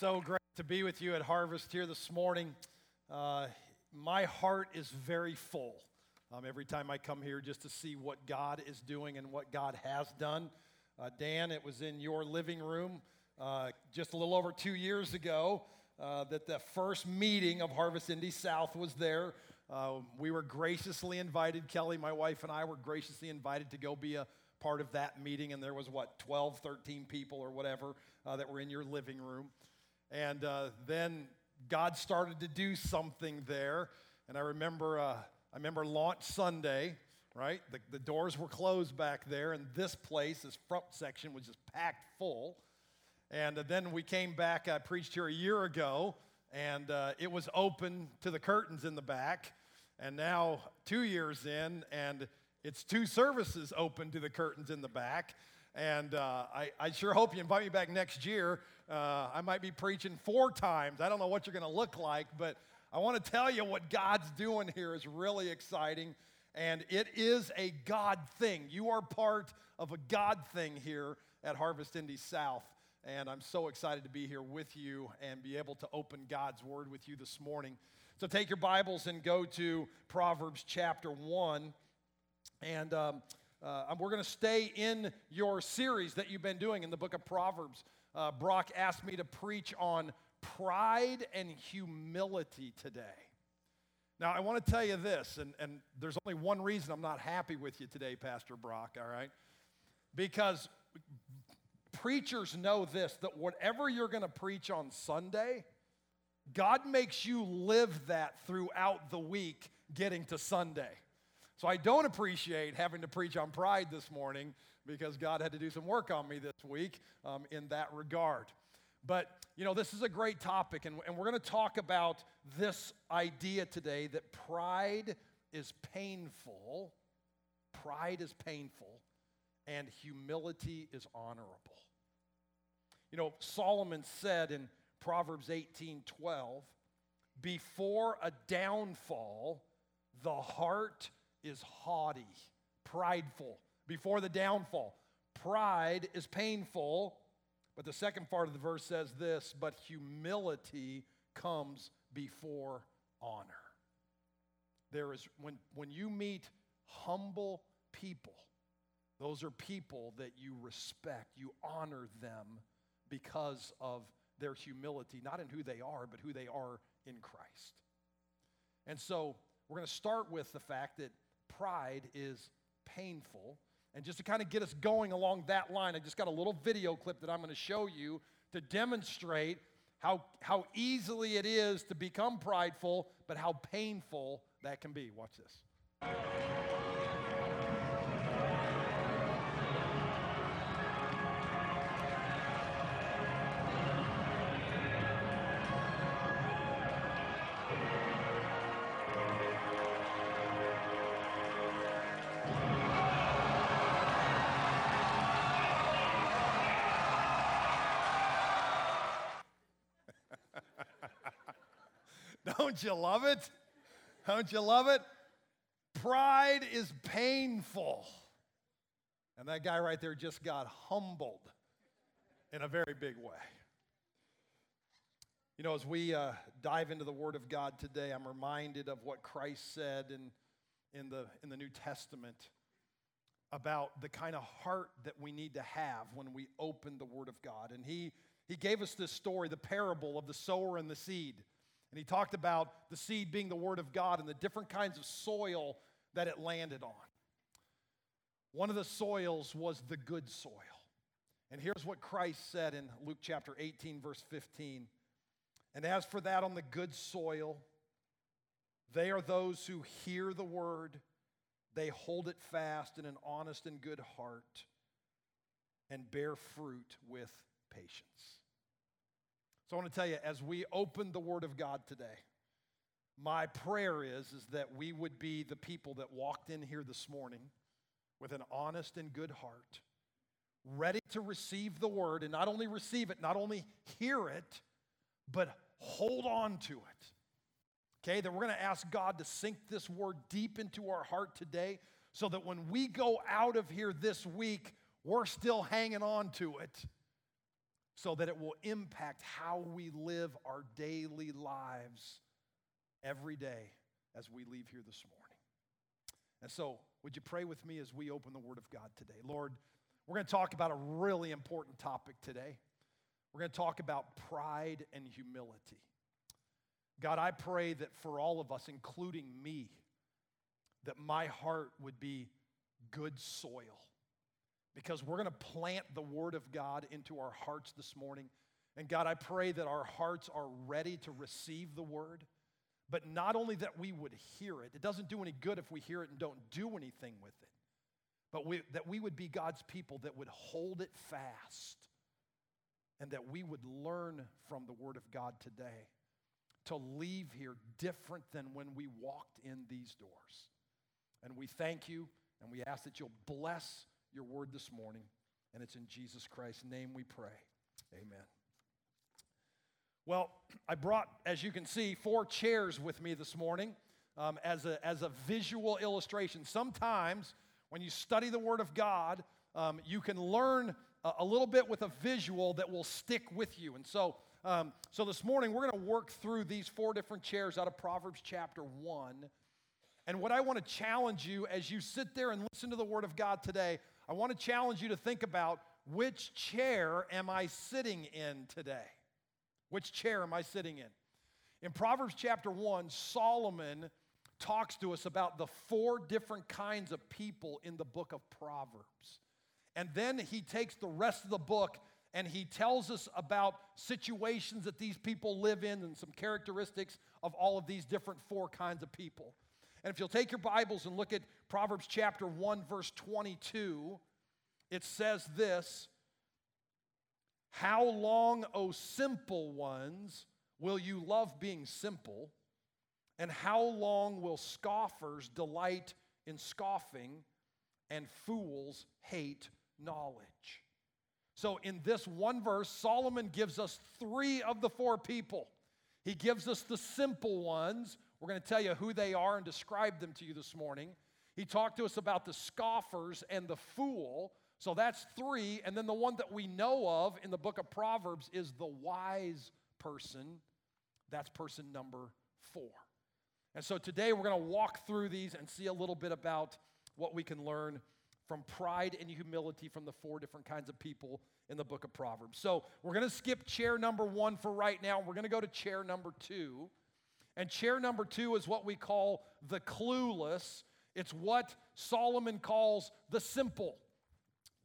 so great to be with you at Harvest here this morning. Uh, my heart is very full um, every time I come here just to see what God is doing and what God has done. Uh, Dan, it was in your living room uh, just a little over two years ago uh, that the first meeting of Harvest Indy South was there. Uh, we were graciously invited, Kelly, my wife, and I were graciously invited to go be a part of that meeting, and there was what, 12, 13 people or whatever uh, that were in your living room. And uh, then God started to do something there. And I remember, uh, I remember launch Sunday, right? The, the doors were closed back there, and this place, this front section, was just packed full. And uh, then we came back. I preached here a year ago, and uh, it was open to the curtains in the back. And now, two years in, and it's two services open to the curtains in the back. And uh, I, I, sure hope you invite me back next year. Uh, I might be preaching four times. I don't know what you're going to look like, but I want to tell you what God's doing here is really exciting. And it is a God thing. You are part of a God thing here at Harvest Indy South. And I'm so excited to be here with you and be able to open God's Word with you this morning. So take your Bibles and go to Proverbs chapter 1. And um, uh, we're going to stay in your series that you've been doing in the book of Proverbs. Uh, Brock asked me to preach on pride and humility today. Now, I want to tell you this, and, and there's only one reason I'm not happy with you today, Pastor Brock, all right? Because preachers know this that whatever you're going to preach on Sunday, God makes you live that throughout the week getting to Sunday. So I don't appreciate having to preach on pride this morning because God had to do some work on me this week um, in that regard. But, you know, this is a great topic, and, and we're going to talk about this idea today that pride is painful, pride is painful, and humility is honorable. You know, Solomon said in Proverbs 18 12, before a downfall, the heart is haughty, prideful, before the downfall. Pride is painful, but the second part of the verse says this but humility comes before honor. There is, when, when you meet humble people, those are people that you respect, you honor them because of their humility, not in who they are, but who they are in Christ. And so we're going to start with the fact that pride is painful. And just to kind of get us going along that line, I just got a little video clip that I'm going to show you to demonstrate how, how easily it is to become prideful, but how painful that can be. Watch this. Don't you love it? Don't you love it? Pride is painful. And that guy right there just got humbled in a very big way. You know, as we uh, dive into the Word of God today, I'm reminded of what Christ said in, in, the, in the New Testament about the kind of heart that we need to have when we open the Word of God. And he, he gave us this story, the parable of the sower and the seed. And he talked about the seed being the Word of God and the different kinds of soil that it landed on. One of the soils was the good soil. And here's what Christ said in Luke chapter 18, verse 15. And as for that on the good soil, they are those who hear the word, they hold it fast in an honest and good heart, and bear fruit with patience. So I want to tell you, as we open the Word of God today, my prayer is, is that we would be the people that walked in here this morning with an honest and good heart, ready to receive the Word, and not only receive it, not only hear it, but hold on to it. Okay, that we're going to ask God to sink this Word deep into our heart today so that when we go out of here this week, we're still hanging on to it so that it will impact how we live our daily lives every day as we leave here this morning. And so, would you pray with me as we open the Word of God today? Lord, we're going to talk about a really important topic today. We're going to talk about pride and humility. God, I pray that for all of us, including me, that my heart would be good soil. Because we're going to plant the Word of God into our hearts this morning. And God, I pray that our hearts are ready to receive the Word, but not only that we would hear it, it doesn't do any good if we hear it and don't do anything with it, but we, that we would be God's people that would hold it fast and that we would learn from the Word of God today to leave here different than when we walked in these doors. And we thank you and we ask that you'll bless your word this morning. And it's in Jesus Christ's name we pray. Amen. Well, I brought, as you can see, four chairs with me this morning um, as, a, as a visual illustration. Sometimes when you study the Word of God, um, you can learn a, a, little bit with a visual that will stick with you. And so, um, so this morning we're going to work through these four different chairs out of Proverbs chapter 1. And what I want to challenge you as you sit there and listen to the Word of God today, I want to challenge you to think about which chair am I sitting in today? Which chair am I sitting in? In Proverbs chapter 1, Solomon talks to us about the four different kinds of people in the book of Proverbs. And then he takes the rest of the book and he tells us about situations that these people live in and some characteristics of all of these different four kinds of people. And if you'll take your Bibles and look at Proverbs chapter 1, verse 22, it says this How long, O simple ones, will you love being simple? And how long will scoffers delight in scoffing and fools hate knowledge? So, in this one verse, Solomon gives us three of the four people. He gives us the simple ones. We're going to tell you who they are and describe them to you this morning. He talked to us about the scoffers and the fool. So that's three. And then the one that we know of in the book of Proverbs is the wise person. That's person number four. And so today we're going to walk through these and see a little bit about what we can learn from pride and humility from the four different kinds of people in the book of Proverbs. So we're going to skip chair number one for right now. We're going to go to chair number two. And chair number two is what we call the clueless. It's what Solomon calls the simple.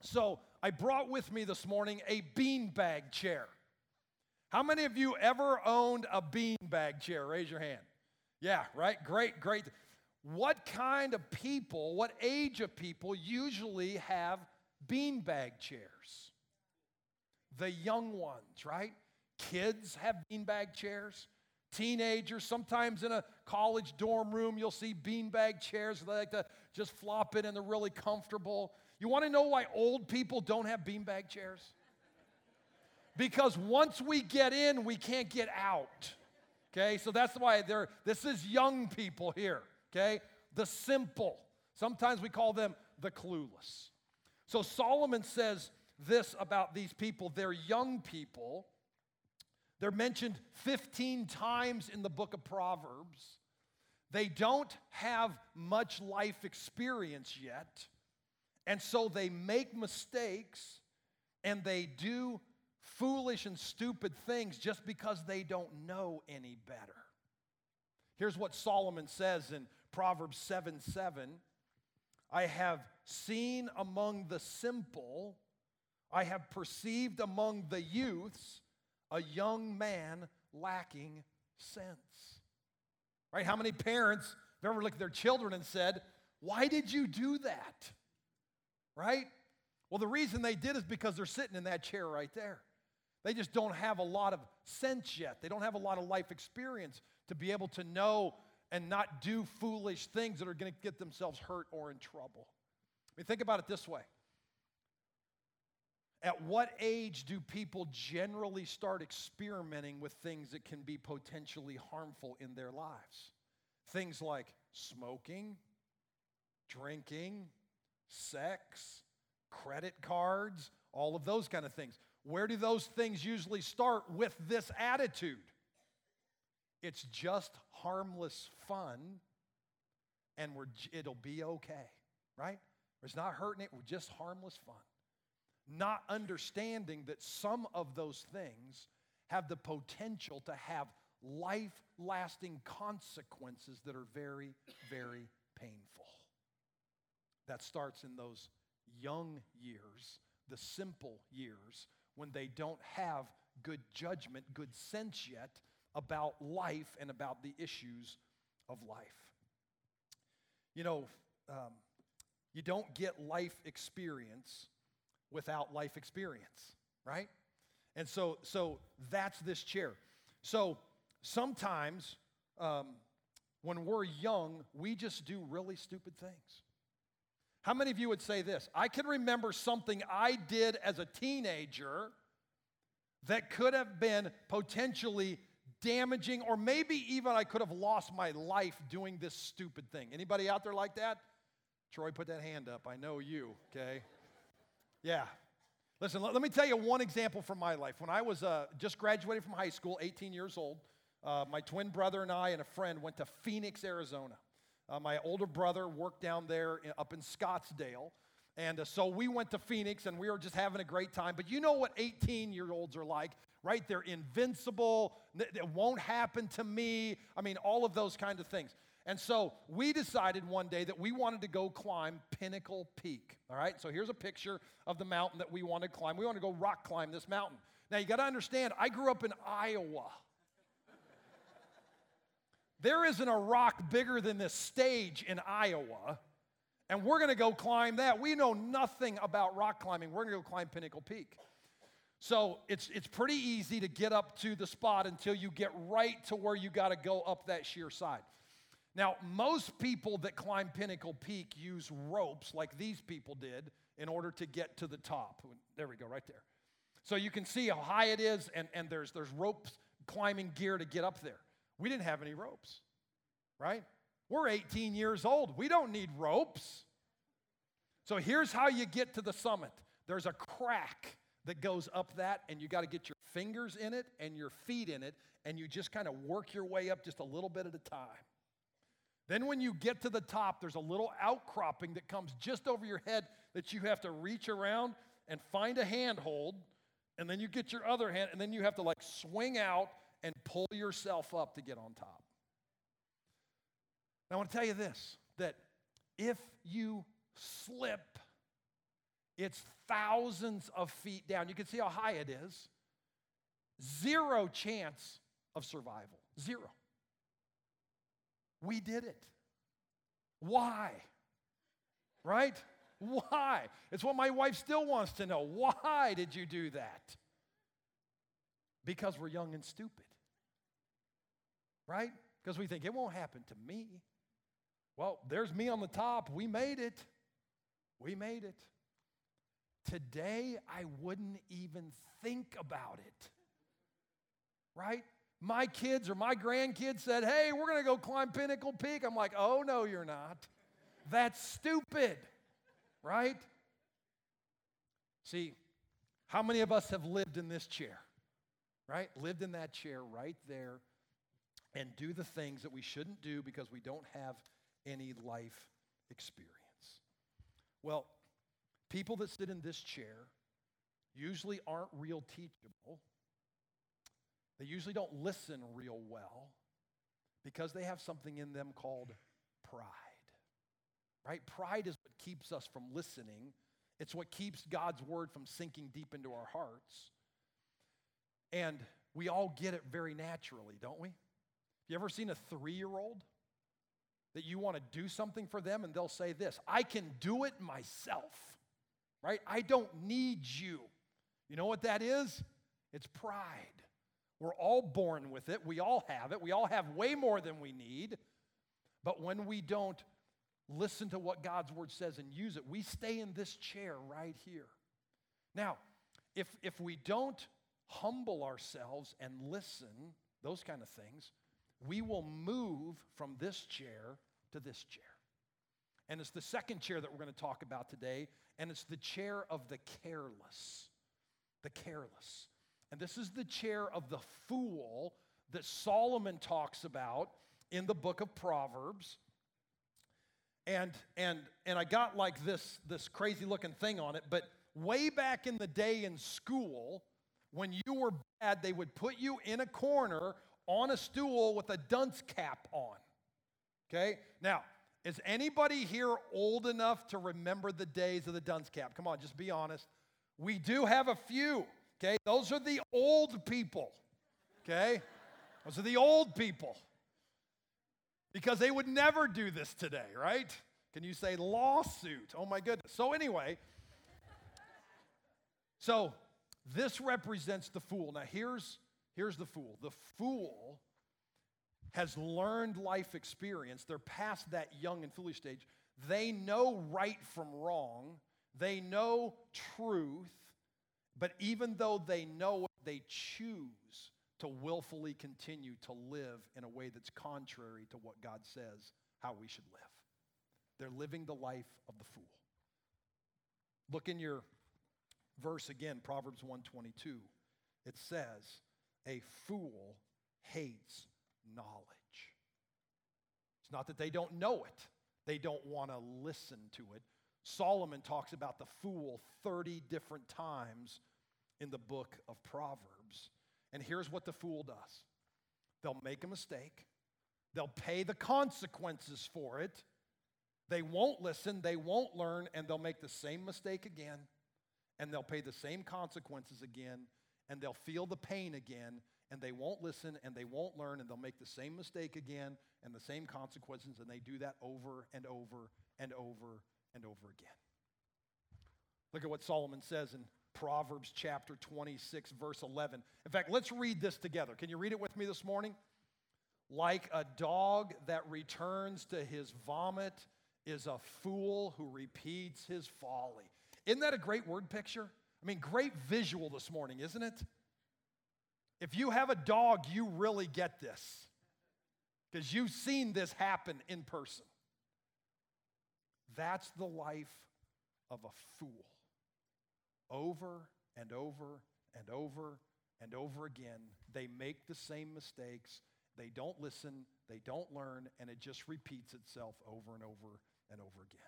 So I brought with me this morning a beanbag chair. How many of you ever owned a beanbag chair? Raise your hand. Yeah, right? Great, great. What kind of people, what age of people usually have beanbag chairs? The young ones, right? Kids have beanbag chairs. Teenagers, sometimes in a college dorm room, you'll see beanbag chairs. They like to just flop in and they're really comfortable. You want to know why old people don't have beanbag chairs? Because once we get in, we can't get out. Okay, so that's why they're, this is young people here. Okay, the simple. Sometimes we call them the clueless. So Solomon says this about these people they're young people they're mentioned 15 times in the book of Proverbs. They don't have much life experience yet. And so they make mistakes and they do foolish and stupid things just because they don't know any better. Here's what Solomon says in Proverbs 7 7 I have seen among the simple, I have perceived among the youths a young man lacking sense. Right? How many parents have ever looked at their children and said, Why did you do that? Right? Well, the reason they did is because they're sitting in that chair right there. They just don't have a lot of sense yet. They don't have a lot of life experience to be able to know and not do foolish things that are going to get themselves hurt or in trouble. I mean, think about it this way at what age do people generally start experimenting with things that can be potentially harmful in their lives? Things like smoking, drinking, sex, credit cards, all of those kind of things. Where do those things usually start with this attitude? It's just harmless fun, and we're, it'll be okay, right? It's not hurting it, we're just harmless fun. Not understanding that some of those things have the potential to have life lasting consequences that are very, very painful. That starts in those young years, the simple years, when they don't have good judgment, good sense yet about life and about the issues of life. You know, um, you don't get life experience without life experience, right? And so, so that's this chair. So sometimes um, when we're young, we just do really stupid things. How many of you would say this? I can remember something I did as a teenager that could have been potentially damaging or maybe even I could have lost my life doing this stupid thing. Anybody out there like that? Troy put that hand up. I know you, okay? Yeah. Listen, let, let me tell you one example from my life. When I was uh, just graduated from high school, 18 years old, uh, my twin brother and I and a friend went to Phoenix, Arizona. Uh, my older brother worked down there in, up in Scottsdale. And uh, so we went to Phoenix and we were just having a great time. But you know what 18 year olds are like, right? They're invincible. It won't happen to me. I mean, all of those kinds of things. And so we decided one day that we wanted to go climb Pinnacle Peak. All right, so here's a picture of the mountain that we want to climb. We want to go rock climb this mountain. Now you got to understand, I grew up in Iowa. There isn't a rock bigger than this stage in Iowa, and we're going to go climb that. We know nothing about rock climbing. We're going to go climb Pinnacle Peak. So it's, it's pretty easy to get up to the spot until you get right to where you got to go up that sheer side. Now, most people that climb Pinnacle Peak use ropes like these people did in order to get to the top. There we go, right there. So you can see how high it is, and, and there's, there's ropes climbing gear to get up there. We didn't have any ropes, right? We're 18 years old. We don't need ropes. So here's how you get to the summit there's a crack that goes up that, and you got to get your fingers in it and your feet in it, and you just kind of work your way up just a little bit at a time. Then, when you get to the top, there's a little outcropping that comes just over your head that you have to reach around and find a handhold, and then you get your other hand, and then you have to like swing out and pull yourself up to get on top. I want to tell you this that if you slip, it's thousands of feet down. You can see how high it is. Zero chance of survival. Zero. We did it. Why? Right? Why? It's what my wife still wants to know. Why did you do that? Because we're young and stupid right? Because we think it won't happen to me. Well, there's me on the top. We made it. We made it. Today, I wouldn't even think about it. Right? My kids or my grandkids said, Hey, we're going to go climb Pinnacle Peak. I'm like, Oh, no, you're not. That's stupid. Right? See, how many of us have lived in this chair? Right? Lived in that chair right there and do the things that we shouldn't do because we don't have any life experience. Well, people that sit in this chair usually aren't real teachable. They usually don't listen real well because they have something in them called pride. Right? Pride is what keeps us from listening. It's what keeps God's word from sinking deep into our hearts. And we all get it very naturally, don't we? Have you ever seen a three year old that you want to do something for them and they'll say this I can do it myself, right? I don't need you. You know what that is? It's pride. We're all born with it. We all have it. We all have way more than we need. But when we don't listen to what God's word says and use it, we stay in this chair right here. Now, if, if we don't humble ourselves and listen, those kind of things, we will move from this chair to this chair. And it's the second chair that we're going to talk about today, and it's the chair of the careless. the careless. And this is the chair of the fool that Solomon talks about in the book of Proverbs. And, and, and I got like this, this crazy looking thing on it, but way back in the day in school, when you were bad, they would put you in a corner on a stool with a dunce cap on. Okay? Now, is anybody here old enough to remember the days of the dunce cap? Come on, just be honest. We do have a few. Okay? Those are the old people. Okay? Those are the old people. Because they would never do this today, right? Can you say lawsuit? Oh my goodness. So, anyway, so this represents the fool. Now, here's, here's the fool the fool has learned life experience. They're past that young and foolish stage. They know right from wrong, they know truth, but even though they know it, they choose to willfully continue to live in a way that's contrary to what God says how we should live. They're living the life of the fool. Look in your verse again, Proverbs 122. It says, "A fool hates knowledge." It's not that they don't know it. They don't want to listen to it. Solomon talks about the fool 30 different times in the book of Proverbs. And here's what the fool does. They'll make a mistake, they'll pay the consequences for it. They won't listen, they won't learn, and they'll make the same mistake again, and they'll pay the same consequences again, and they'll feel the pain again, and they won't listen, and they won't learn, and they'll make the same mistake again, and the same consequences, and they do that over and over and over and over again. Look at what Solomon says in Proverbs chapter 26, verse 11. In fact, let's read this together. Can you read it with me this morning? Like a dog that returns to his vomit is a fool who repeats his folly. Isn't that a great word picture? I mean, great visual this morning, isn't it? If you have a dog, you really get this because you've seen this happen in person. That's the life of a fool over and over and over and over again. They make the same mistakes. They don't listen, they don't learn, and it just repeats itself over and over and over again.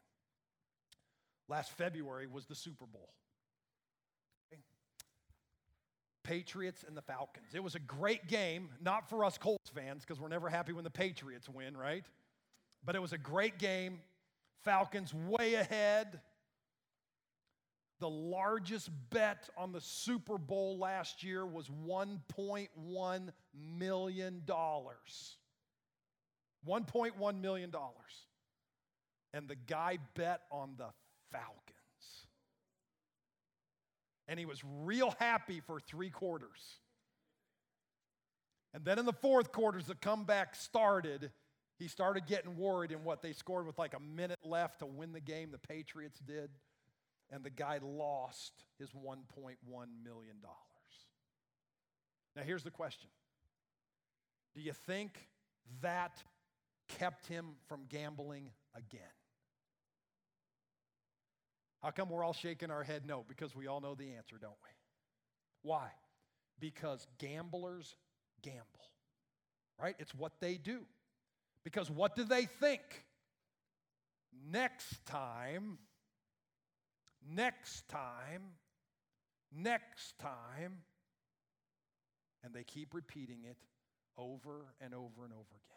Last February was the Super Bowl. Patriots and the Falcons. It was a great game, not for us Colts fans, because we're never happy when the Patriots win, right? But it was a great game. Falcons way ahead the largest bet on the Super Bowl last year was $1.1 million. $1.1 million. And the guy bet on the Falcons. And he was real happy for three quarters. And then in the fourth quarters, the comeback started, he started getting worried in what they scored with like a minute left to win the game, the Patriots did and the guy lost his $1.1 million. Now, here's the question Do you think that kept him from gambling again? How come we're all shaking our head no? Because we all know the answer, don't we? Why? Because gamblers gamble, right? It's what they do. Because what do they think? Next time, next time, next time. And they keep repeating it over and over and over again.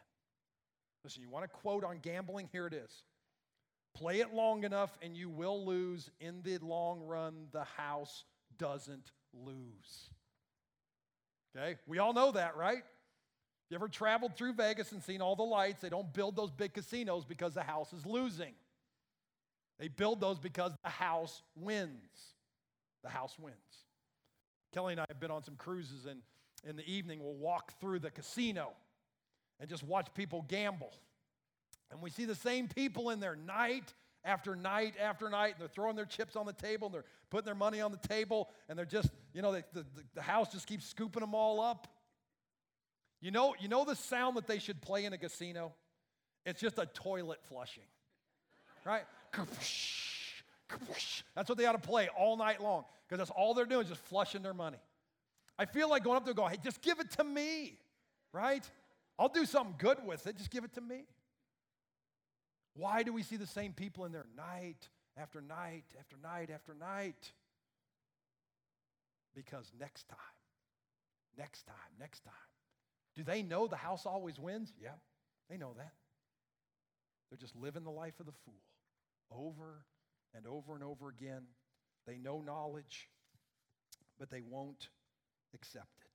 Listen, you want a quote on gambling? Here it is. Play it long enough and you will lose. In the long run, the house doesn't lose. Okay? We all know that, right? You ever traveled through Vegas and seen all the lights? They don't build those big casinos because the house is losing. They build those because the house wins. The house wins. Kelly and I have been on some cruises, and in the evening, we'll walk through the casino and just watch people gamble. And we see the same people in there night after night after night, and they're throwing their chips on the table, and they're putting their money on the table, and they're just, you know, the, the, the house just keeps scooping them all up. You know, you know the sound that they should play in a casino? It's just a toilet flushing, right? That's what they ought to play all night long because that's all they're doing is just flushing their money. I feel like going up there going, hey, just give it to me, right? I'll do something good with it. Just give it to me. Why do we see the same people in there night after night after night after night? Because next time, next time, next time. Do they know the house always wins? Yeah, they know that. They're just living the life of the fool over and over and over again. They know knowledge, but they won't accept it.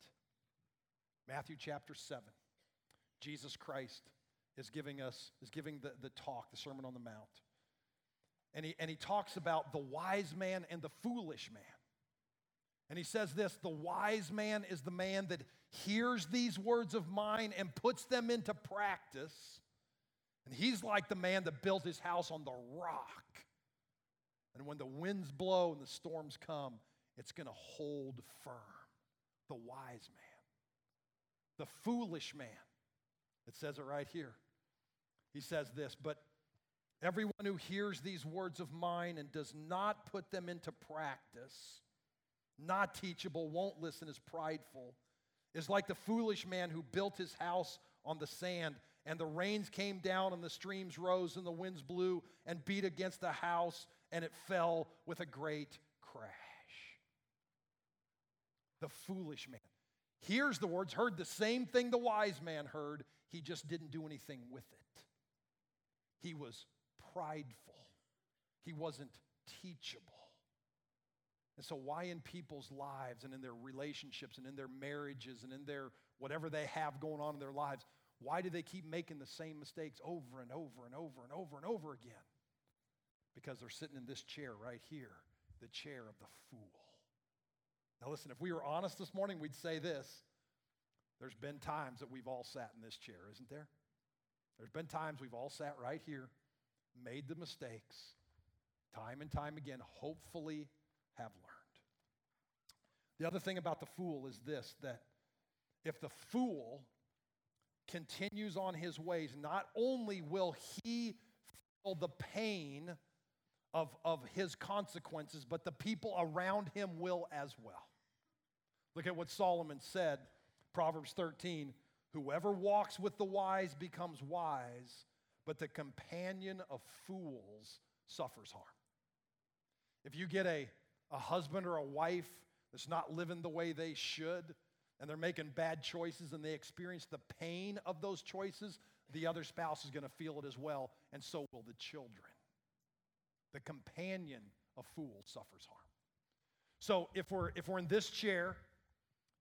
Matthew chapter 7. Jesus Christ is giving us, is giving the, the talk, the Sermon on the Mount. And he, and he talks about the wise man and the foolish man. And he says this the wise man is the man that hears these words of mine and puts them into practice. And he's like the man that built his house on the rock. And when the winds blow and the storms come, it's going to hold firm. The wise man. The foolish man. It says it right here. He says this, but everyone who hears these words of mine and does not put them into practice not teachable, won't listen, is prideful, is like the foolish man who built his house on the sand, and the rains came down, and the streams rose, and the winds blew and beat against the house, and it fell with a great crash. The foolish man hears the words, heard the same thing the wise man heard, he just didn't do anything with it. He was prideful, he wasn't teachable. And so, why in people's lives and in their relationships and in their marriages and in their whatever they have going on in their lives, why do they keep making the same mistakes over and over and over and over and over again? Because they're sitting in this chair right here, the chair of the fool. Now, listen, if we were honest this morning, we'd say this. There's been times that we've all sat in this chair, isn't there? There's been times we've all sat right here, made the mistakes, time and time again, hopefully have learned. The other thing about the fool is this that if the fool continues on his ways, not only will he feel the pain of, of his consequences, but the people around him will as well. Look at what Solomon said, Proverbs 13 Whoever walks with the wise becomes wise, but the companion of fools suffers harm. If you get a a husband or a wife that's not living the way they should and they're making bad choices and they experience the pain of those choices, the other spouse is going to feel it as well, and so will the children. The companion of fools suffers harm. So if we're if we're in this chair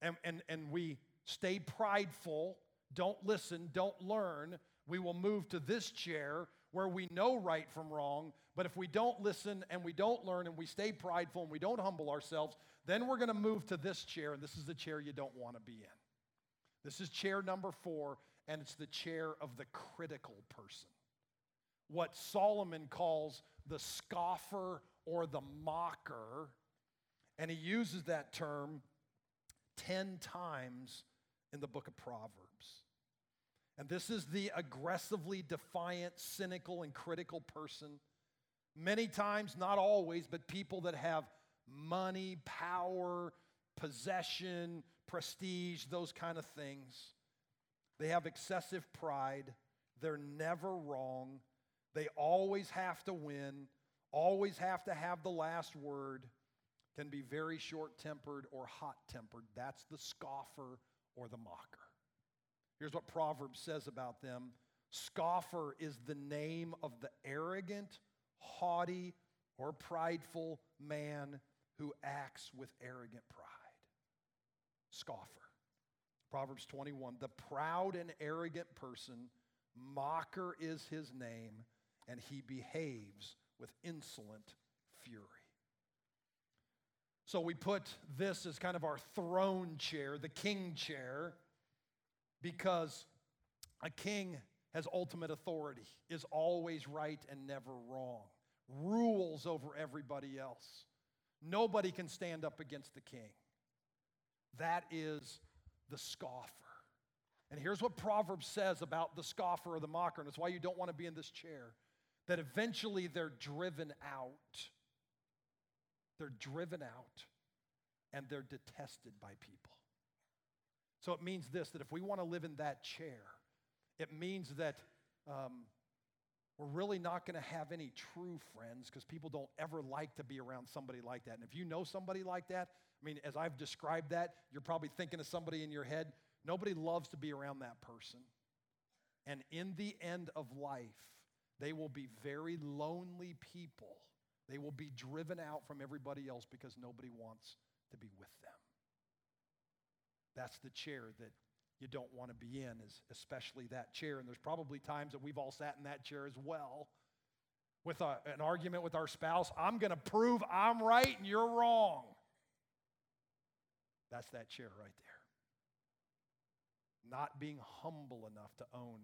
and, and, and we stay prideful, don't listen, don't learn, we will move to this chair where we know right from wrong, but if we don't listen and we don't learn and we stay prideful and we don't humble ourselves, then we're going to move to this chair, and this is the chair you don't want to be in. This is chair number four, and it's the chair of the critical person. What Solomon calls the scoffer or the mocker, and he uses that term 10 times in the book of Proverbs. And this is the aggressively defiant, cynical, and critical person. Many times, not always, but people that have money, power, possession, prestige, those kind of things. They have excessive pride. They're never wrong. They always have to win, always have to have the last word, can be very short tempered or hot tempered. That's the scoffer or the mocker. Here's what Proverbs says about them Scoffer is the name of the arrogant, haughty, or prideful man who acts with arrogant pride. Scoffer. Proverbs 21 The proud and arrogant person, mocker is his name, and he behaves with insolent fury. So we put this as kind of our throne chair, the king chair because a king has ultimate authority, is always right and never wrong, rules over everybody else. Nobody can stand up against the king. That is the scoffer. And here's what Proverbs says about the scoffer or the mocker, and it's why you don't want to be in this chair that eventually they're driven out. they're driven out, and they're detested by people. So it means this that if we want to live in that chair, it means that um, we're really not going to have any true friends because people don't ever like to be around somebody like that. And if you know somebody like that, I mean, as I've described that, you're probably thinking of somebody in your head. Nobody loves to be around that person. And in the end of life, they will be very lonely people. They will be driven out from everybody else because nobody wants to be with them. That's the chair that you don't want to be in, is especially that chair. And there's probably times that we've all sat in that chair as well with a, an argument with our spouse. I'm going to prove I'm right and you're wrong. That's that chair right there. Not being humble enough to own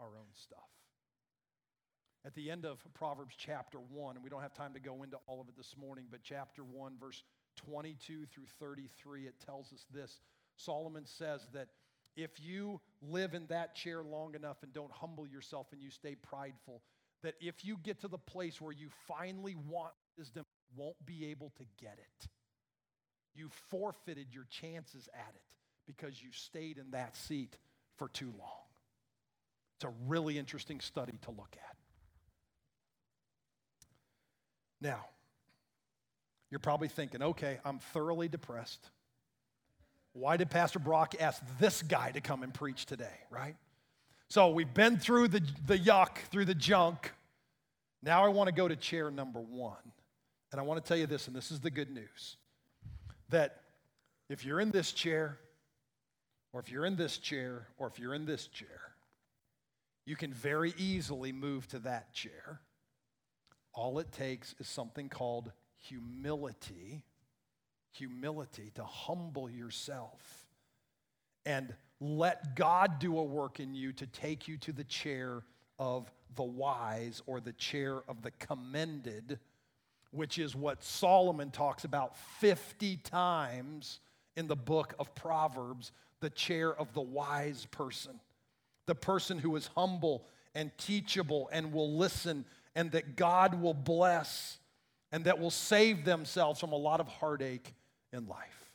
our own stuff. At the end of Proverbs chapter 1, and we don't have time to go into all of it this morning, but chapter 1, verse 22 through 33, it tells us this. Solomon says that if you live in that chair long enough and don't humble yourself and you stay prideful, that if you get to the place where you finally want wisdom, won't be able to get it. You forfeited your chances at it because you stayed in that seat for too long. It's a really interesting study to look at. Now, you're probably thinking, okay, I'm thoroughly depressed. Why did Pastor Brock ask this guy to come and preach today, right? So we've been through the, the yuck, through the junk. Now I want to go to chair number one. And I want to tell you this, and this is the good news that if you're in this chair, or if you're in this chair, or if you're in this chair, you can very easily move to that chair. All it takes is something called humility humility, to humble yourself and let God do a work in you to take you to the chair of the wise or the chair of the commended, which is what Solomon talks about 50 times in the book of Proverbs the chair of the wise person, the person who is humble and teachable and will listen, and that God will bless and that will save themselves from a lot of heartache in life.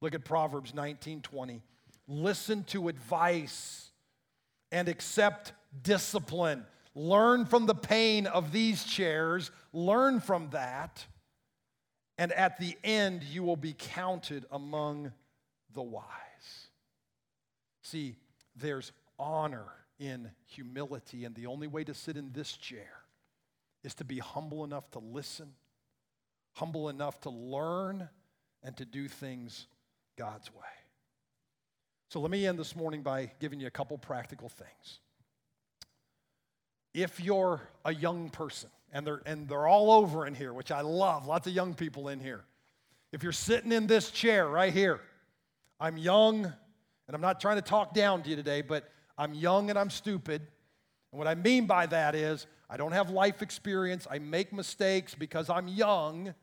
Look at Proverbs 19:20. Listen to advice and accept discipline. Learn from the pain of these chairs, learn from that, and at the end you will be counted among the wise. See, there's honor in humility, and the only way to sit in this chair is to be humble enough to listen, humble enough to learn, and to do things God's way. So let me end this morning by giving you a couple practical things. If you're a young person, and they're, and they're all over in here, which I love, lots of young people in here. If you're sitting in this chair right here, I'm young, and I'm not trying to talk down to you today, but I'm young and I'm stupid. And what I mean by that is, I don't have life experience. I make mistakes because I'm young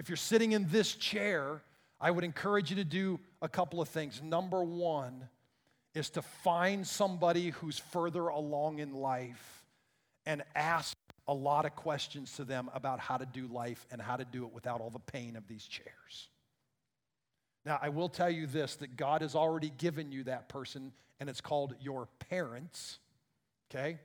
if you're sitting in this chair, I would encourage you to do a couple of things. Number one is to find somebody who's further along in life and ask a lot of questions to them about how to do life and how to do it without all the pain of these chairs. Now, I will tell you this that God has already given you that person, and it's called your parents. Okay?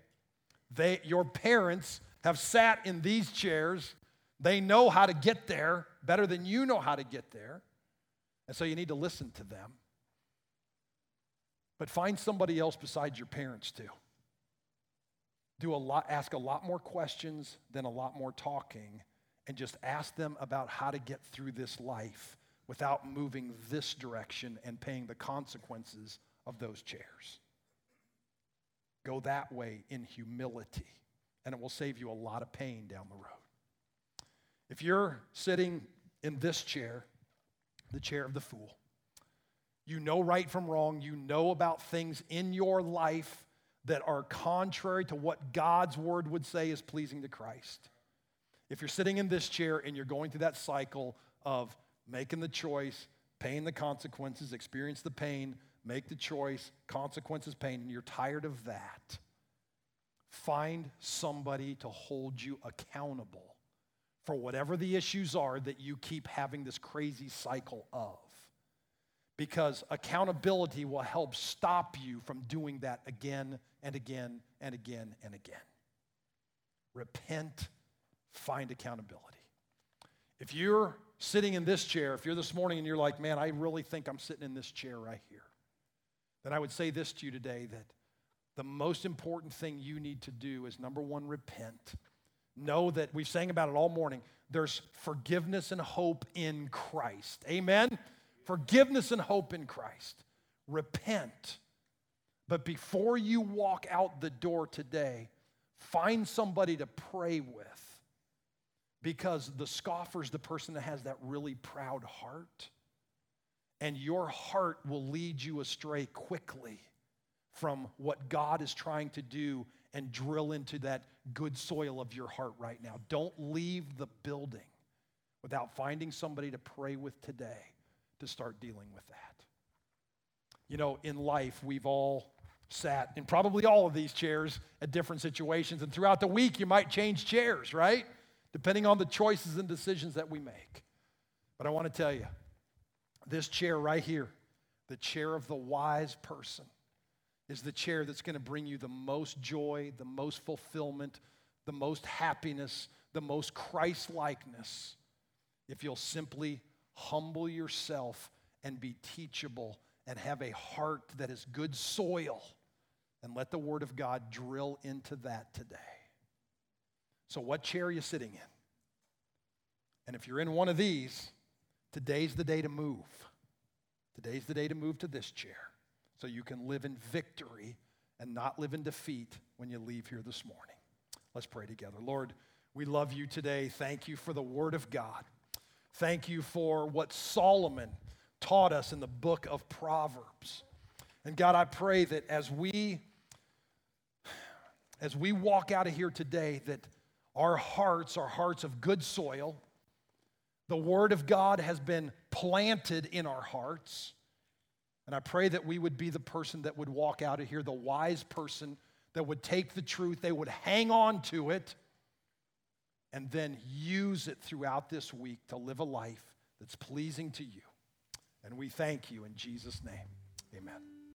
They, your parents have sat in these chairs they know how to get there better than you know how to get there. And so you need to listen to them. But find somebody else besides your parents too. Do a lot, ask a lot more questions than a lot more talking, and just ask them about how to get through this life without moving this direction and paying the consequences of those chairs. Go that way in humility, and it will save you a lot of pain down the road. If you're sitting in this chair, the chair of the fool, you know right from wrong, you know about things in your life that are contrary to what God's word would say is pleasing to Christ. If you're sitting in this chair and you're going through that cycle of making the choice, paying the consequences, experience the pain, make the choice, consequences, pain, and you're tired of that, find somebody to hold you accountable for whatever the issues are that you keep having this crazy cycle of. Because accountability will help stop you from doing that again and again and again and again. Repent, find accountability. If you're sitting in this chair, if you're this morning and you're like, man, I really think I'm sitting in this chair right here, then I would say this to you today that the most important thing you need to do is number one, repent. Know that we've sang about it all morning. There's forgiveness and hope in Christ. Amen? Forgiveness and hope in Christ. Repent. But before you walk out the door today, find somebody to pray with because the scoffer is the person that has that really proud heart. And your heart will lead you astray quickly from what God is trying to do and drill into that good soil of your heart right now. Don't leave the building without finding somebody to pray with today to start dealing with that. You know, in life, we've all sat in probably all of these chairs at different situations, and throughout the week, you might change chairs, right? Depending on the choices and decisions that we make. But I want to tell you, this chair right here, the chair of the wise person, is the chair that's going to bring you the most joy, the most fulfillment, the most happiness, the most Christ likeness if you'll simply humble yourself and be teachable and have a heart that is good soil and let the Word of God drill into that today. So, what chair are you sitting in? And if you're in one of these, today's the day to move. Today's the day to move to this chair so you can live in victory and not live in defeat when you leave here this morning. Let's pray together. Lord, we love you today. Thank you for the Word of God. Thank you for what Solomon taught us in the book of Proverbs. And God, I pray that as we as we walk out of here today that our hearts are hearts of good soil. The word of God has been planted in our hearts. And I pray that we would be the person that would walk out of here, the wise person that would take the truth, they would hang on to it, and then use it throughout this week to live a life that's pleasing to you. And we thank you in Jesus' name. Amen.